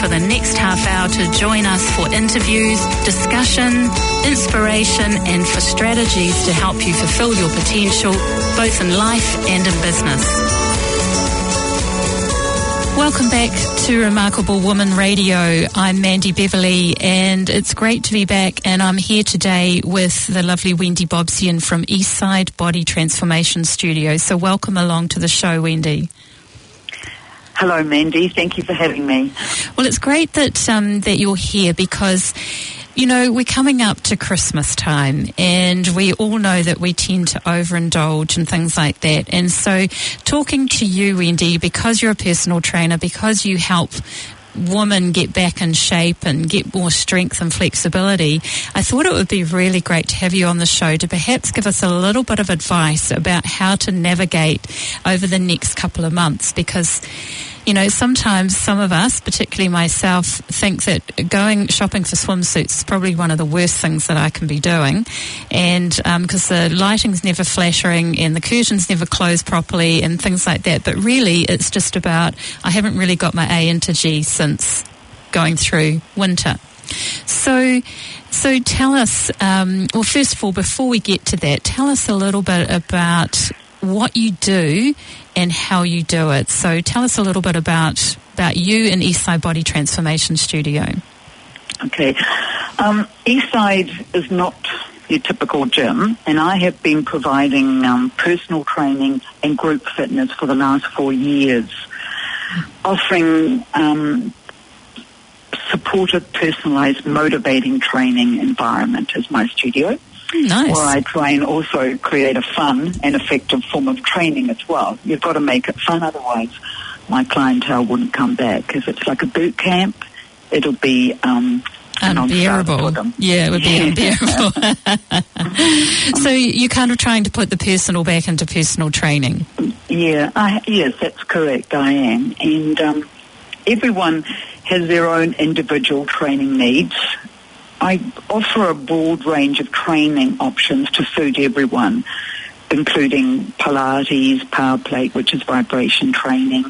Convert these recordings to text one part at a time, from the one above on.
for the next half hour to join us for interviews, discussion, inspiration, and for strategies to help you fulfill your potential, both in life and in business. Welcome back to Remarkable Woman Radio. I'm Mandy Beverley and it's great to be back and I'm here today with the lovely Wendy Bobsian from Eastside Body Transformation Studio. So welcome along to the show, Wendy. Hello, Mandy. Thank you for having me. Well, it's great that um, that you're here because you know, we're coming up to Christmas time and we all know that we tend to overindulge and things like that. And so talking to you, Wendy, because you're a personal trainer, because you help women get back in shape and get more strength and flexibility, I thought it would be really great to have you on the show to perhaps give us a little bit of advice about how to navigate over the next couple of months because you know, sometimes some of us, particularly myself, think that going shopping for swimsuits is probably one of the worst things that I can be doing. And because um, the lighting's never flattering and the curtains never close properly and things like that. But really, it's just about I haven't really got my A into G since going through winter. So, so tell us. Um, well, first of all, before we get to that, tell us a little bit about what you do and how you do it. So tell us a little bit about about you and Eastside Body Transformation Studio. Okay, um, Eastside is not your typical gym, and I have been providing um, personal training and group fitness for the last four years, offering um, supportive, personalized, motivating training environment as my studio. Nice. Or I try and also create a fun and effective form of training as well. You've got to make it fun, otherwise my clientele wouldn't come back. If it's like a boot camp, it'll be um, unbearable. Yeah, it would be unbearable. so you're kind of trying to put the personal back into personal training. Yeah, I, yes, that's correct. I am, and um, everyone has their own individual training needs. I offer a broad range of training options to suit everyone, including Pilates, power plate, which is vibration training,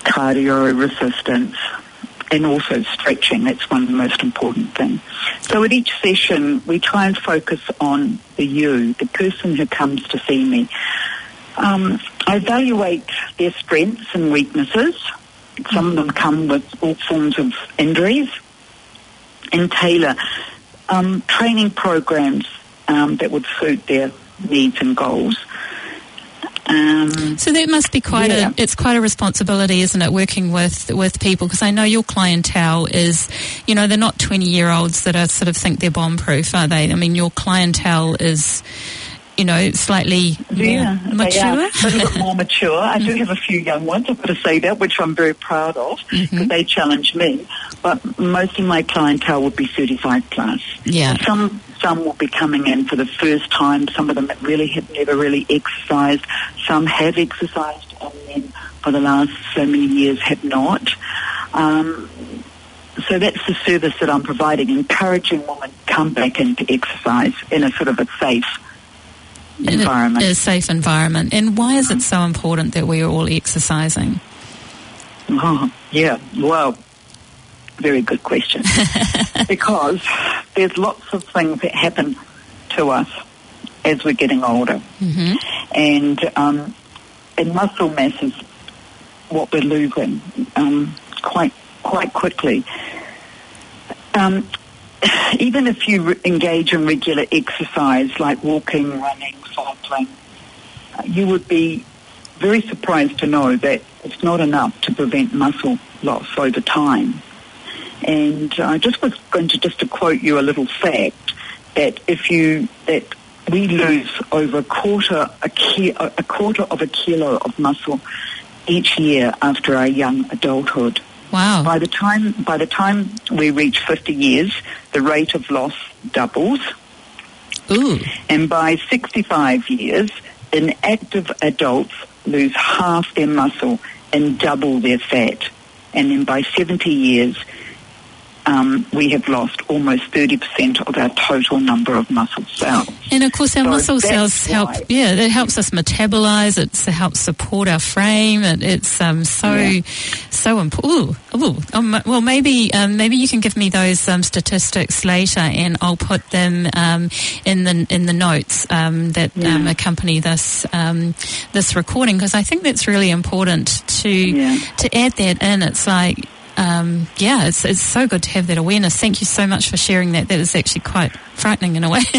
cardio resistance, and also stretching. That's one of the most important things. So at each session, we try and focus on the you, the person who comes to see me. Um, I evaluate their strengths and weaknesses. Some of them come with all forms of injuries and tailor um, training programs um, that would suit their needs and goals. Um, so that must be quite yeah. a it's quite a responsibility, isn't it? Working with with people because I know your clientele is, you know, they're not twenty year olds that are sort of think they're bomb proof, are they? I mean, your clientele is you know, slightly yeah, mature? a little bit more mature. I do have a few young ones, I've got to say that, which I'm very proud of because mm-hmm. they challenge me. But most of my clientele would be 35 plus. Yeah. Some some will be coming in for the first time. Some of them really have never really exercised. Some have exercised and then for the last so many years have not. Um, so that's the service that I'm providing, encouraging women to come back into exercise in a sort of a safe environment. A, safe environment. And why is it so important that we are all exercising? Oh, yeah, well, very good question. because there's lots of things that happen to us as we're getting older. Mm-hmm. And, um, and muscle mass is what we're losing um, quite, quite quickly. Um, even if you engage in regular exercise like walking, running, cycling, uh, you would be very surprised to know that it's not enough to prevent muscle loss over time. And I just was going to just to quote you a little fact that if you that we lose over a quarter a, ki- a quarter of a kilo of muscle each year after our young adulthood. Wow. By the time by the time we reach 50 years, the rate of loss doubles. Ooh. And by 65 years, inactive adults lose half their muscle and double their fat. And then by 70 years, um, we have lost almost 30% of our total number of muscle cells. And of course, our so muscle cells help, yeah, it helps us metabolize, it helps support our frame. It, it's um, so, yeah. so important. Ooh, um, well, maybe um, maybe you can give me those um, statistics later and I'll put them um, in the in the notes um, that yeah. accompany this this recording because I think that's really important to yeah. to add that in. It's like um, yeah, it's, it's so good to have that awareness. Thank you so much for sharing that. That is actually quite frightening in a way.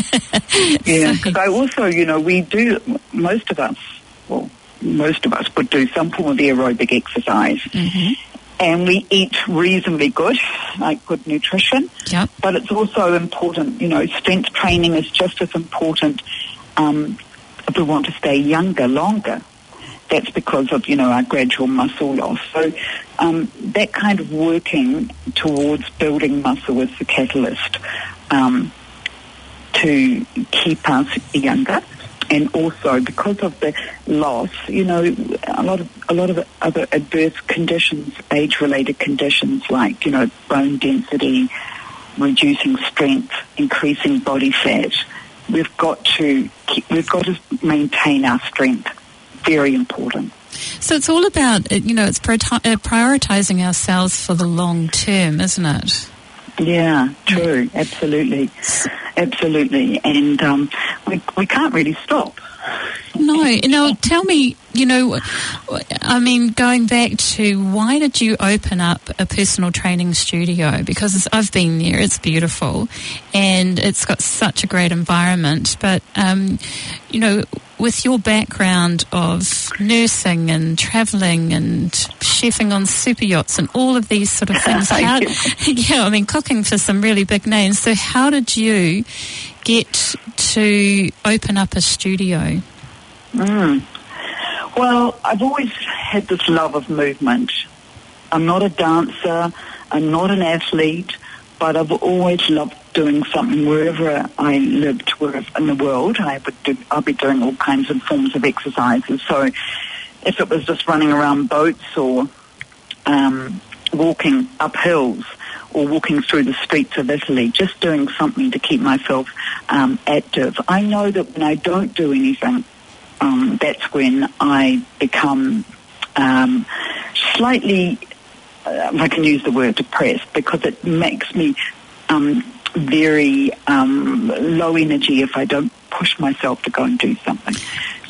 yeah, because so. I also, you know, we do, most of us, well, most of us would do some form of aerobic exercise. Mm-hmm. And we eat reasonably good, like good nutrition. Yep. But it's also important, you know, strength training is just as important um, if we want to stay younger longer that's because of, you know, our gradual muscle loss. So um, that kind of working towards building muscle is the catalyst um, to keep us younger. And also because of the loss, you know, a lot of a lot of other adverse conditions, age-related conditions like you know bone density, reducing strength, increasing body fat. We've got to keep, we've got to maintain our strength very important. So it's all about, uh, you know, it's uh, prioritizing ourselves for the long term, isn't it? Yeah, true. Absolutely. Absolutely. And um, we, we can't really stop. No. Now, tell me, you know, I mean, going back to why did you open up a personal training studio? Because I've been there, it's beautiful and it's got such a great environment. But, um, you know, with your background of nursing and travelling and chefing on super yachts and all of these sort of things, how, yeah, I mean, cooking for some really big names. So, how did you get to open up a studio? Mm. Well, I've always had this love of movement. I'm not a dancer, I'm not an athlete, but I've always loved doing something wherever I lived wherever in the world. I would do, I'll be doing all kinds of forms of exercises. So if it was just running around boats or um, walking up hills or walking through the streets of Italy, just doing something to keep myself um, active. I know that when I don't do anything, um, that's when I become um, slightly, uh, if I can use the word depressed, because it makes me um, very um, low energy if I don't push myself to go and do something.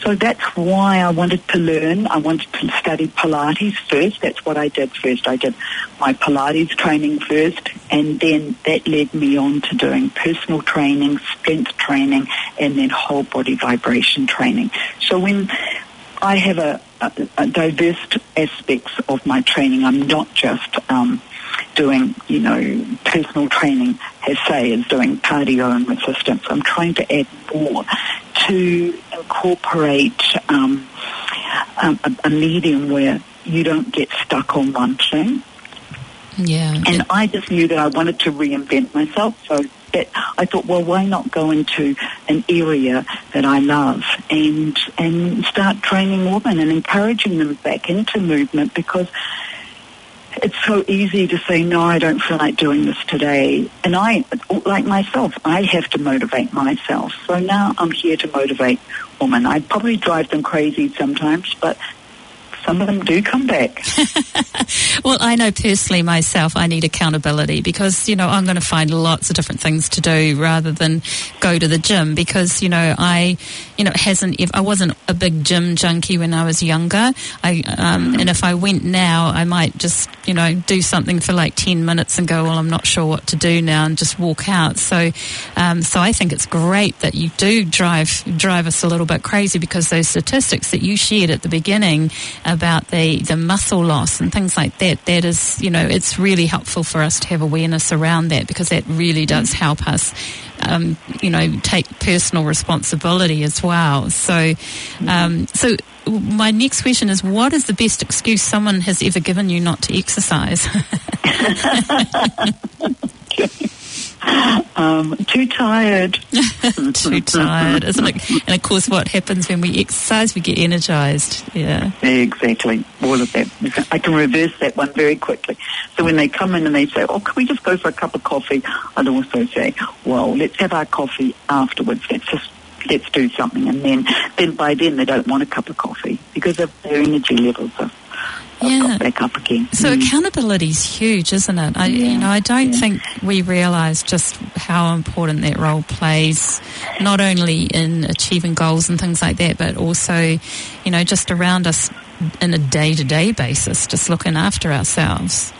So that's why I wanted to learn. I wanted to study Pilates first. That's what I did first. I did my Pilates training first, and then that led me on to doing personal training, strength training, and then whole body vibration training. So when I have a, a, a diverse aspects of my training, I'm not just um, doing, you know, personal training, as say, is doing cardio and resistance. I'm trying to add more to incorporate um, a, a medium where you don't get stuck on one thing. Yeah. And I just knew that I wanted to reinvent myself. So that I thought, well, why not go into an area that I love and and start training women and encouraging them back into movement because it's so easy to say, no, I don't feel like doing this today. And I, like myself, I have to motivate myself. So now I'm here to motivate women. I probably drive them crazy sometimes, but some of them do come back. well, I know personally myself, I need accountability because, you know, I'm going to find lots of different things to do rather than go to the gym because, you know, I, you know, hasn't, if I wasn't a big gym junkie when I was younger. I, um, and if I went now, I might just, you know, do something for like 10 minutes and go, well, I'm not sure what to do now and just walk out. So, um, so I think it's great that you do drive, drive us a little bit crazy because those statistics that you shared at the beginning, about the, the muscle loss and things like that, that is, you know, it's really helpful for us to have awareness around that because that really does help us, um, you know, take personal responsibility as well. So, um, so my next question is what is the best excuse someone has ever given you not to exercise? Um, too tired. too tired, isn't it? And of course, what happens when we exercise, we get energized. Yeah. Exactly. All of that. I can reverse that one very quickly. So when they come in and they say, oh, can we just go for a cup of coffee? I'd also say, well, let's have our coffee afterwards. Let's just let's do something. And then, then by then they don't want a cup of coffee because of their energy levels are yeah. back up again. So mm. accountability is huge, isn't it? I, yeah. You know, I don't yeah. think we realise just how important that role plays, not only in achieving goals and things like that, but also, you know, just around us in a day-to-day basis, just looking after ourselves.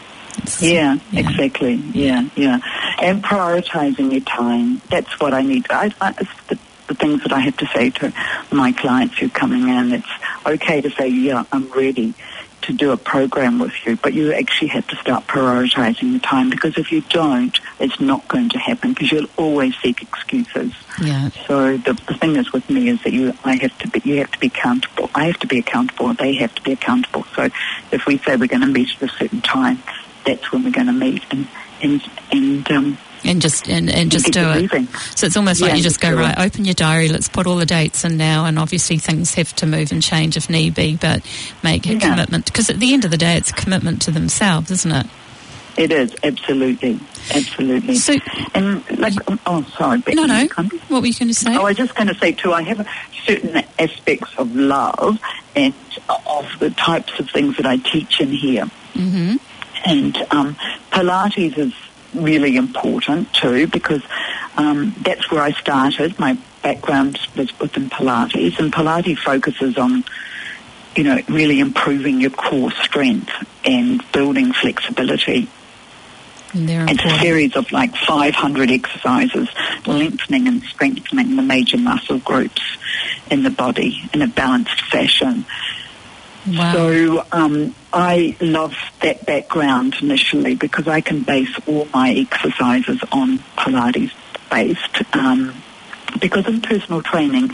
Yeah, yeah, exactly. Yeah, yeah, and prioritising your time. That's what I need. I, I, the, the things that I have to say to my clients who are coming in. It's okay to say, yeah, I'm ready to do a program with you, but you actually have to start prioritizing the time because if you don't, it's not going to happen because you'll always seek excuses. Yeah. So the, the thing is with me is that you, I have to be, you have to be accountable. I have to be accountable. They have to be accountable. So if we say we're going to meet at a certain time, that's when we're going to meet and, and, and, um, and just and, and just do it. So it's almost yeah, like you just go right, open your diary, let's put all the dates in now, and obviously things have to move and change if need be, but make a yeah. commitment because at the end of the day, it's a commitment to themselves, isn't it? It is absolutely, absolutely. So, and like, oh, sorry, Becky, no, no. What were you going to say? Oh, I was just going to say too. I have certain aspects of love and of the types of things that I teach in here, mm-hmm. and um, Pilates is really important too because um, that's where I started. My background was within Pilates, and Pilates focuses on, you know, really improving your core strength and building flexibility. It's a series of like 500 exercises, lengthening and strengthening the major muscle groups in the body in a balanced fashion. Wow. So um, I love that background initially because I can base all my exercises on Pilates based. Um, because in personal training,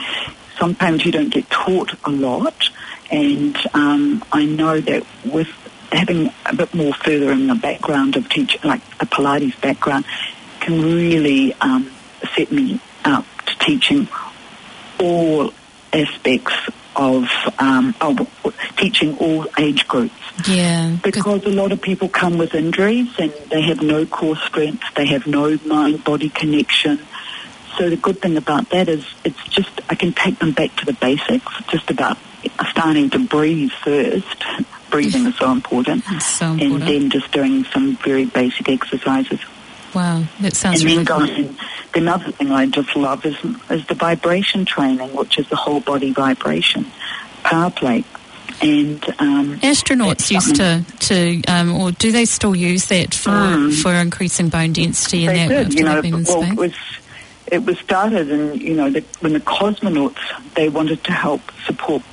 sometimes you don't get taught a lot, and um, I know that with having a bit more further in the background of teaching, like a Pilates background, can really um, set me up to teaching all aspects of, um, teaching all age groups. Yeah. Because a lot of people come with injuries and they have no core strength, they have no mind-body connection. So the good thing about that is it's just, I can take them back to the basics, just about starting to breathe first. Breathing is so important. so important. And then just doing some very basic exercises. Wow, that sounds and really then the another thing I just love is, is the vibration training, which is the whole body vibration power plate. And um, astronauts used to, to um, or do they still use that for mm, for increasing bone density and that did, you know, well, it was it was started, and you know, the, when the cosmonauts they wanted to help support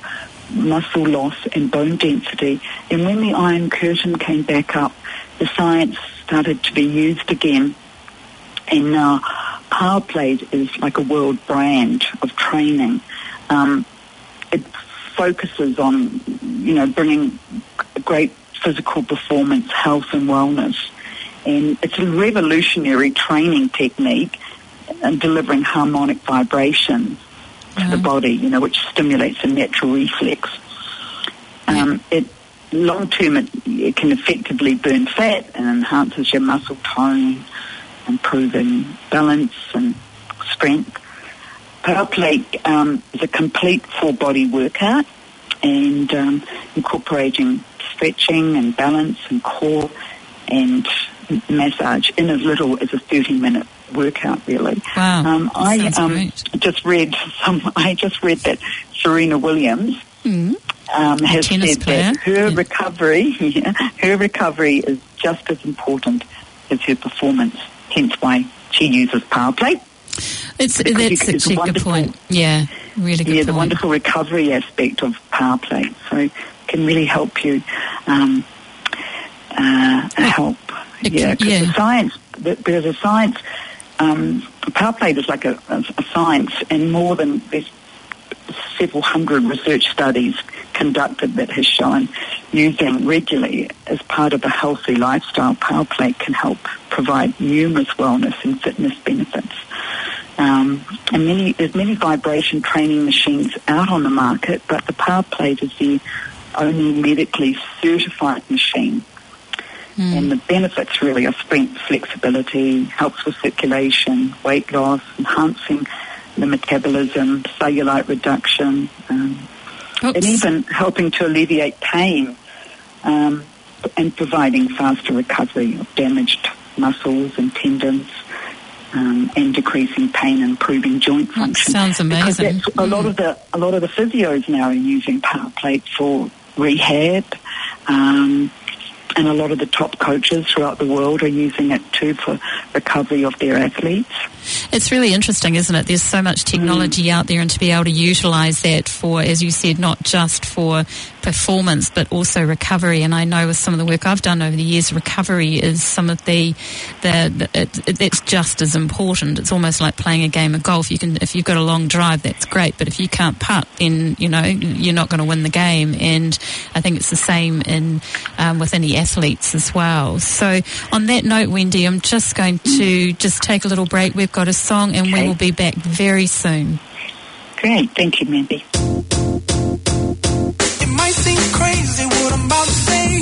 muscle loss and bone density, and when the Iron Curtain came back up, the science started to be used again. And now Power Plate is like a world brand of training. Um, it focuses on, you know, bringing great physical performance, health and wellness. And it's a revolutionary training technique and delivering harmonic vibration to mm-hmm. the body, you know, which stimulates a natural reflex. Um, it long term, it, it, can effectively burn fat and enhances your muscle tone, improving balance and strength. Power Plate um, is a complete full body workout and um, incorporating stretching and balance and core and massage in as little as a 30 minute workout really. Wow. Um, I um, just read some I just read that Serena Williams um, has said player. that her yeah. recovery, yeah, her recovery is just as important as her performance. Hence why she uses power plate. It's that's it's a good point. Yeah, really good. Yeah, point. the wonderful recovery aspect of power plate, so can really help you um, uh, help. It yeah, because yeah. the science, there's a science. Um, power plate is like a, a, a science, and more than there's several hundred research studies conducted that has shown using regularly as part of a healthy lifestyle, Power Plate can help provide numerous wellness and fitness benefits. Um, and many, there's many vibration training machines out on the market, but the Power Plate is the only medically certified machine. Mm. And the benefits really are strength, flexibility, helps with circulation, weight loss, enhancing the metabolism, cellulite reduction, um, and even helping to alleviate pain um, and providing faster recovery of damaged muscles and tendons um, and decreasing pain and improving joint function. That sounds amazing. Because a lot of the a lot of the physios now are using power plate for rehab. Um, and a lot of the top coaches throughout the world are using it for recovery of their athletes. It's really interesting, isn't it? There's so much technology mm. out there, and to be able to utilise that for, as you said, not just for performance but also recovery. And I know with some of the work I've done over the years, recovery is some of the the, the it, it, it's just as important. It's almost like playing a game of golf. You can if you've got a long drive, that's great, but if you can't putt, then you know you're not going to win the game. And I think it's the same in um, with any athletes as well. So on that note, Wendy, I'm just going to just take a little break. We've got a song, and okay. we will be back very soon. Great, thank you, Mandy It might seem crazy what I'm about to say.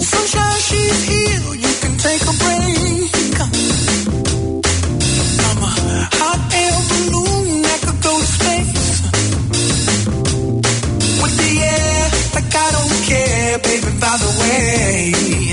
Sunshine, she's here. You can take a break. By the way.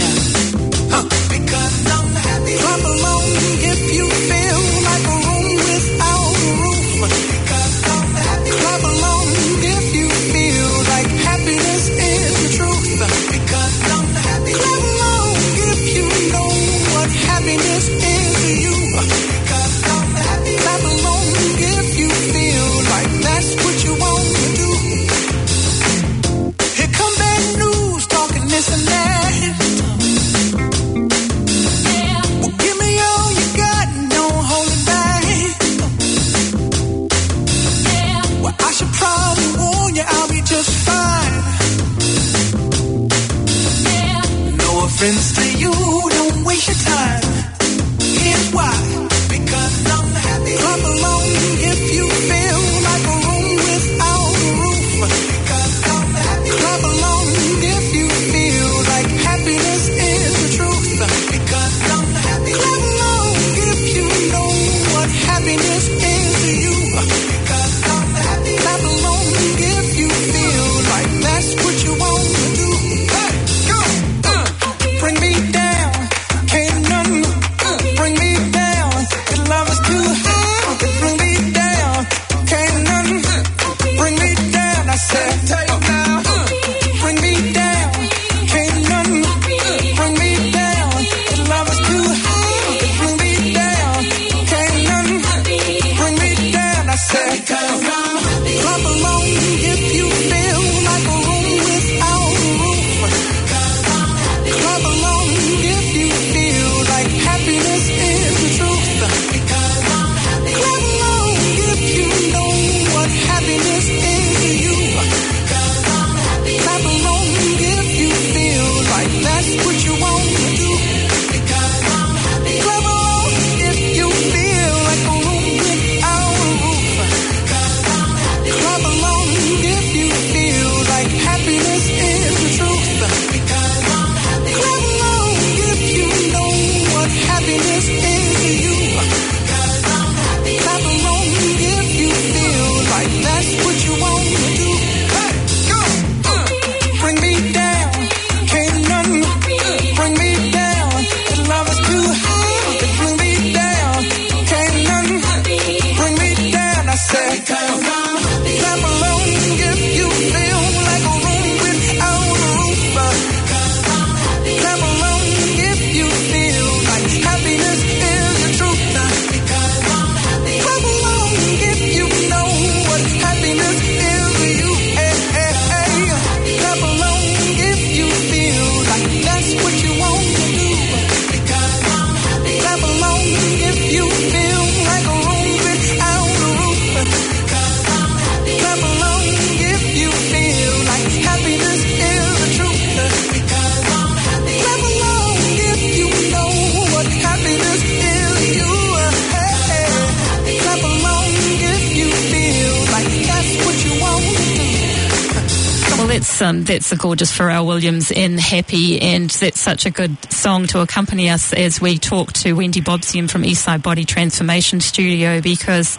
That's um, that's a gorgeous Pharrell Williams in Happy, and that's such a good song to accompany us as we talk to Wendy Bobsian from Eastside Body Transformation Studio because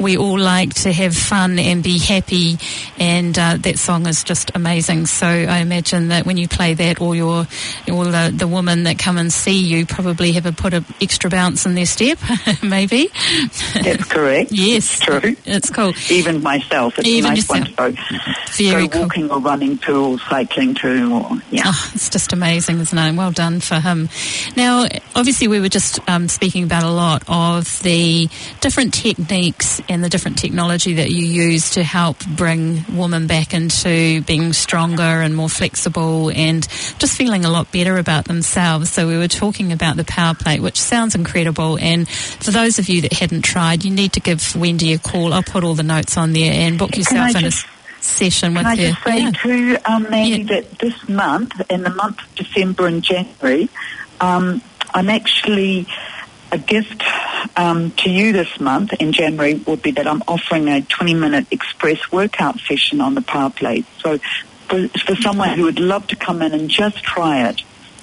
we all like to have fun and be happy, and uh, that song is just amazing. So I imagine that when you play that, all your all the, the women that come and see you probably have a put an extra bounce in their step, maybe. That's correct. yes, It's true. It's cool. Even myself, it's Even a nice one to go, Very go cool. walking or running to or cycling to. Or, yeah. Oh, it's just amazing, isn't it? Well done for him. Now, obviously, we were just um, speaking about a lot of the different techniques and the different technology that you use to help bring women back into being stronger and more flexible and just feeling a lot better about themselves. So, we were talking about the power plate, which sounds incredible. And for those of you that hadn't tried, you need to give Wendy a call. I'll put all the notes on there and book yourself in a just- session with Can I her. just say Yeah. too, um, Mandy, Yeah. that this month, in the month of December and January, um, I'm actually a gift um, to you this month in January would be that I'm offering a 20-minute express workout session on the power plate. So for, for someone who would love to come in and just try it.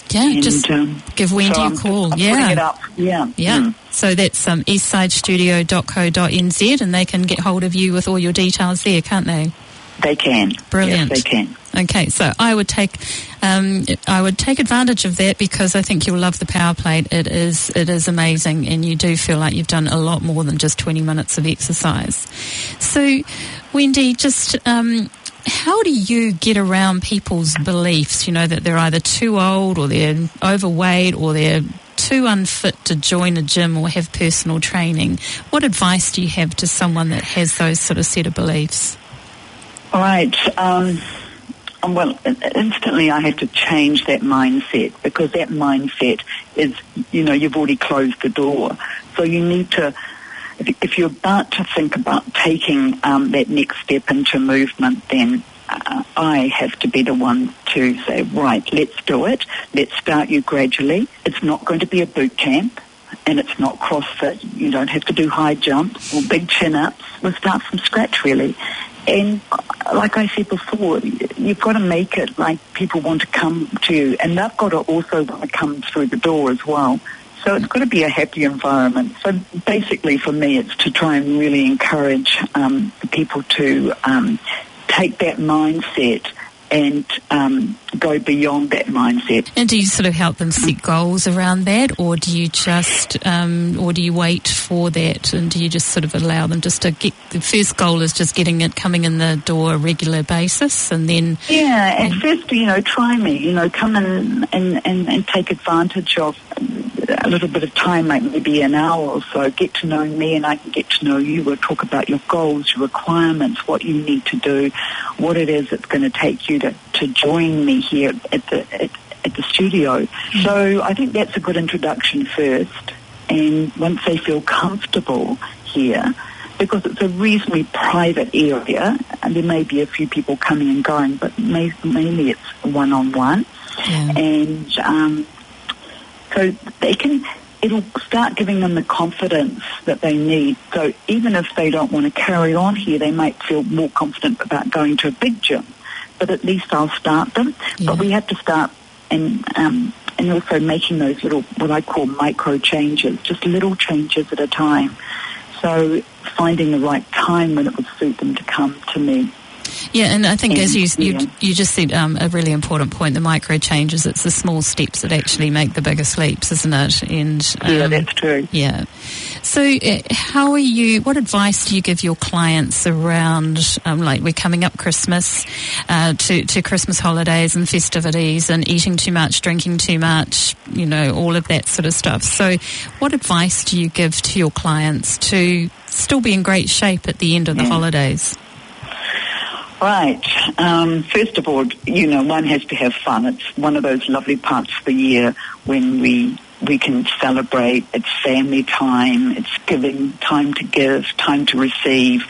Yeah, and, just um, give Wendy so a call. I'm yeah. it up. Yeah. Yeah. Mm. So that's um, eastsidestudio.co.nz and they can get hold of you with all your details there, can't they? They can. Brilliant. Yes, they can. Okay, so I would take um, I would take advantage of that because I think you'll love the power plate. It is it is amazing, and you do feel like you've done a lot more than just twenty minutes of exercise. So, Wendy, just um, how do you get around people's beliefs? You know that they're either too old, or they're overweight, or they're too unfit to join a gym or have personal training. What advice do you have to someone that has those sort of set of beliefs? Right. Um, well, instantly I had to change that mindset because that mindset is, you know, you've already closed the door. So you need to, if, you're about to think about taking um, that next step into movement, then uh, I have to be the one to say, right, let's do it. Let's start you gradually. It's not going to be a boot camp and it's not CrossFit. You don't have to do high jumps or big chin-ups. We'll start from scratch, really. And like I said before, you've got to make it like people want to come to you, and they've got to also want to come through the door as well. So it's got to be a happy environment. So basically, for me, it's to try and really encourage um, people to um, take that mindset and um, go beyond that mindset. And do you sort of help them set goals around that, or do you just, um, or do you wait for that, and do you just sort of allow them just to get the first goal is just getting it coming in the door a regular basis, and then Yeah, at first, you know, try me, you know, come in and, and, and take advantage of a little bit of time, like maybe an hour or so, get to know me and I can get to know you. We'll talk about your goals, your requirements, what you need to do, what it is that's going to take you to, to join me here at the, at, at the studio. So I think that's a good introduction first. And once they feel comfortable here, because it's a reasonably private area, and there may be a few people coming and going, but ma- mainly it's one-on-one. Yeah. And um, so they can, it'll start giving them the confidence that they need. So even if they don't want to carry on here, they might feel more confident about going to a big gym. But at least I'll start them. Yeah. But we have to start and um, and also making those little what I call micro changes, just little changes at a time. So finding the right time when it would suit them to come to me. Yeah, and I think as you you, Yeah. you just said um, a really important point, the micro changes. It's the small steps that actually make the biggest leaps, isn't it? And Yeah, um, that's true. Yeah. So, uh, how are you? What advice do you give your clients around, um, like we're coming up Christmas, uh, to to Christmas holidays and festivities, and eating too much, drinking too much, you know, all of that sort of stuff. So, what advice do you give to your clients to still be in great shape at the end of the Yeah. holidays? Right. Um, first of all, you know, one has to have fun. It's one of those lovely parts of the year when we we can celebrate. It's family time. It's giving time to give, time to receive,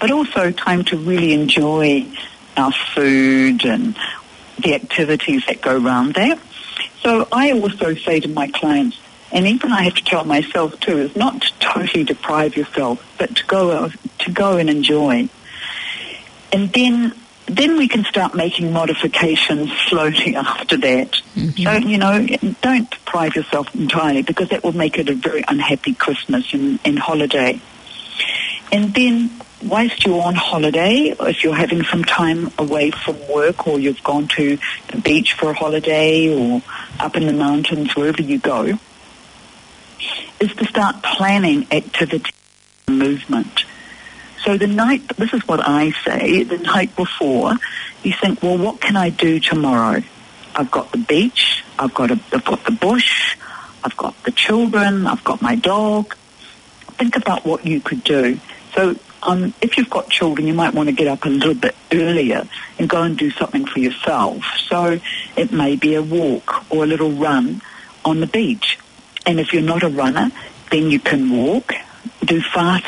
but also time to really enjoy our food and the activities that go around that. So I also say to my clients, and even I have to tell myself too, is not to totally deprive yourself, but to go to go and enjoy. And then then we can start making modifications slowly after that. Mm-hmm. So, you know, don't deprive yourself entirely because that will make it a very unhappy Christmas and, and holiday. And then whilst you're on holiday, if you're having some time away from work or you've gone to the beach for a holiday or up in the mountains, wherever you go, is to start planning activity movement. So the night, this is what I say, the night before, you think, well, what can I do tomorrow? I've got the beach, I've got, a, I've got the bush, I've got the children, I've got my dog. Think about what you could do. So um, if you've got children, you might want to get up a little bit earlier and go and do something for yourself. So it may be a walk or a little run on the beach. And if you're not a runner, then you can walk do fast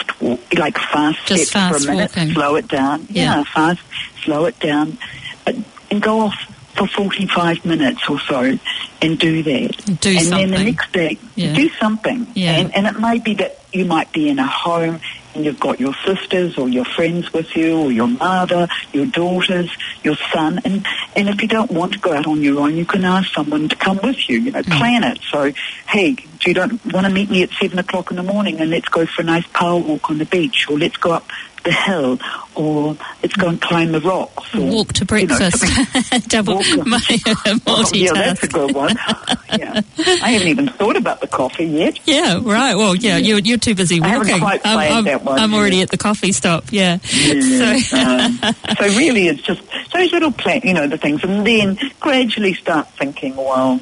like fast Just steps fast for a minute, walking. slow it down. Yeah. Yeah. fast, slow it down, but, and go off for 45 minutes or so and do that. Do something. and something. then the next day, Yeah. do something. Yeah. And, and it may be that you might be in a home and you've got your sisters or your friends with you or your mother, your daughters, your son. And, and if you don't want to go out on your own, you can ask someone to come with you, you know, Mm. plan it. So, hey, do you don't want to meet me at seven o'clock in the morning and let's go for a nice power walk on the beach or let's go up the hill or let's go and climb the rocks. Or, Walk to you know, breakfast. Double Walk- my Oh, yeah, that's a good one. yeah. I haven't even thought about the coffee yet. Yeah, right. Well, yeah, you're, you're too busy I haven't walking. quite I'm, planned I'm, that one I'm already at the coffee stop. Yeah. Yeah. So, um, so really, it's just those little plan, you know, the things, and then gradually start thinking, well,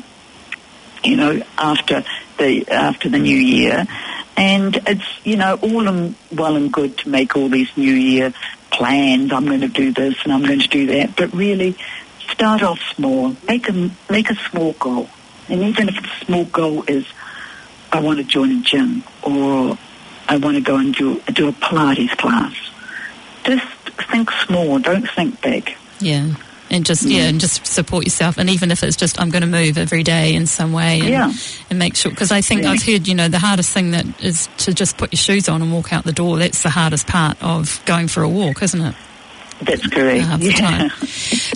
you know, after the after the new year, and it's you know all in, well and good to make all these new year plans. I'm going to do this and I'm going to do that, but really start off small. Make a make a small goal, and even if the small goal is, I want to join a gym or I want to go and do do a Pilates class just think small, don't think big. yeah. And just yeah, and just support yourself, and even if it's just I'm going to move every day in some way, and, Yeah. and make sure because I think Yeah. I've heard you know the hardest thing that is to just put your shoes on and walk out the door. That's the hardest part of going for a walk, isn't it? That's correct. yeah.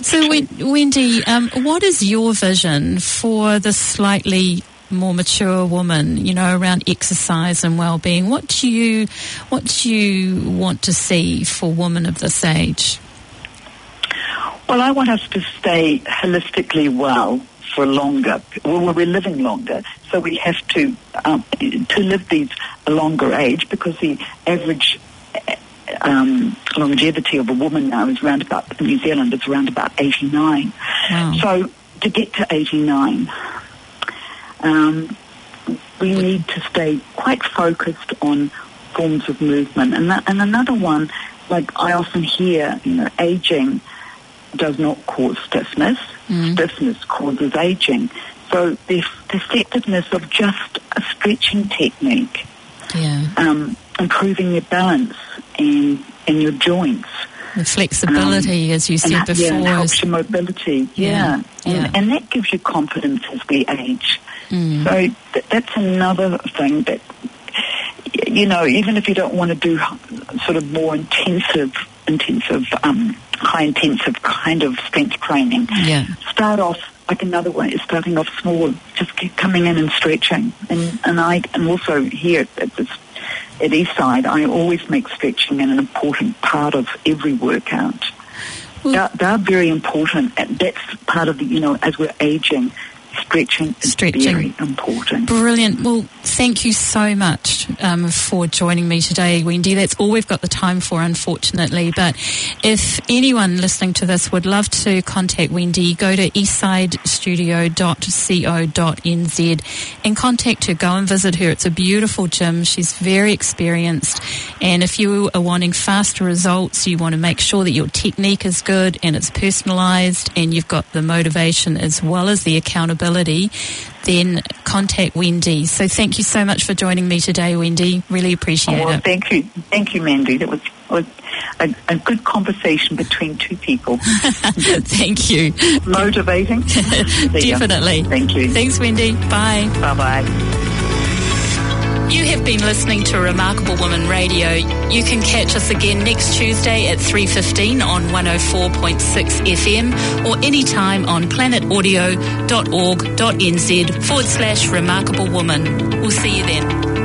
So, Wen- Wendy, um, what is your vision for the slightly more mature woman? You know, around exercise and well-being. What do you, what do you want to see for women of this age? Well, I want us to stay holistically well for longer. Well, we're living longer, so we have to um, to live these a longer age because the average uh, um, longevity of a woman now is around about in New Zealand is around about eighty nine. Wow. So to get to eighty nine, um, we need to stay quite focused on forms of movement. And, that, and another one, like I often hear, you know, aging does not cause stiffness. Stiffness causes aging. So the, the effectiveness of just a stretching technique, Yeah, um, improving your balance and, and your joints. the flexibility, as you said before. yeah, helps your mobility. Yeah, Yeah, yeah. And, and that gives you confidence as we age. Mm. So th- that's another thing that, you know, even if you don't want to do sort of more intensive, intensive, um, high intensive kind of strength training, yeah, start off like another way starting off small, just keep coming in and stretching. And and I and also here at this at Eastside, I always make stretching an important part of every workout. Well- they're, they're very important, that's part of the you know as we're aging, stretching is Stretching. very important. Brilliant. Well, thank you so much um, for joining me today, Wendy. That's all we've got the time for, unfortunately. But if anyone listening to this would love to contact Wendy, go to eastsidestudio.co.nz and contact her. Go and visit her. It's a beautiful gym. She's very experienced. And if you are wanting faster results, you want to make sure that your technique is good and it's personalised and you've got the motivation as well as the accountability, then contact Wendy. So thank you so much for joining me today, Wendy. Really appreciate oh, well, it. thank you, thank you, Mandy. That was was a, a good conversation between two people. thank you. Motivating. Definitely. Thank you. Thanks, Wendy. Bye. Bye bye. You have been listening to Remarkable Woman Radio. You can catch us again next Tuesday at 3.15 on 104.6 FM or anytime on planetaudio.org.nz forward slash remarkable woman. We'll see you then.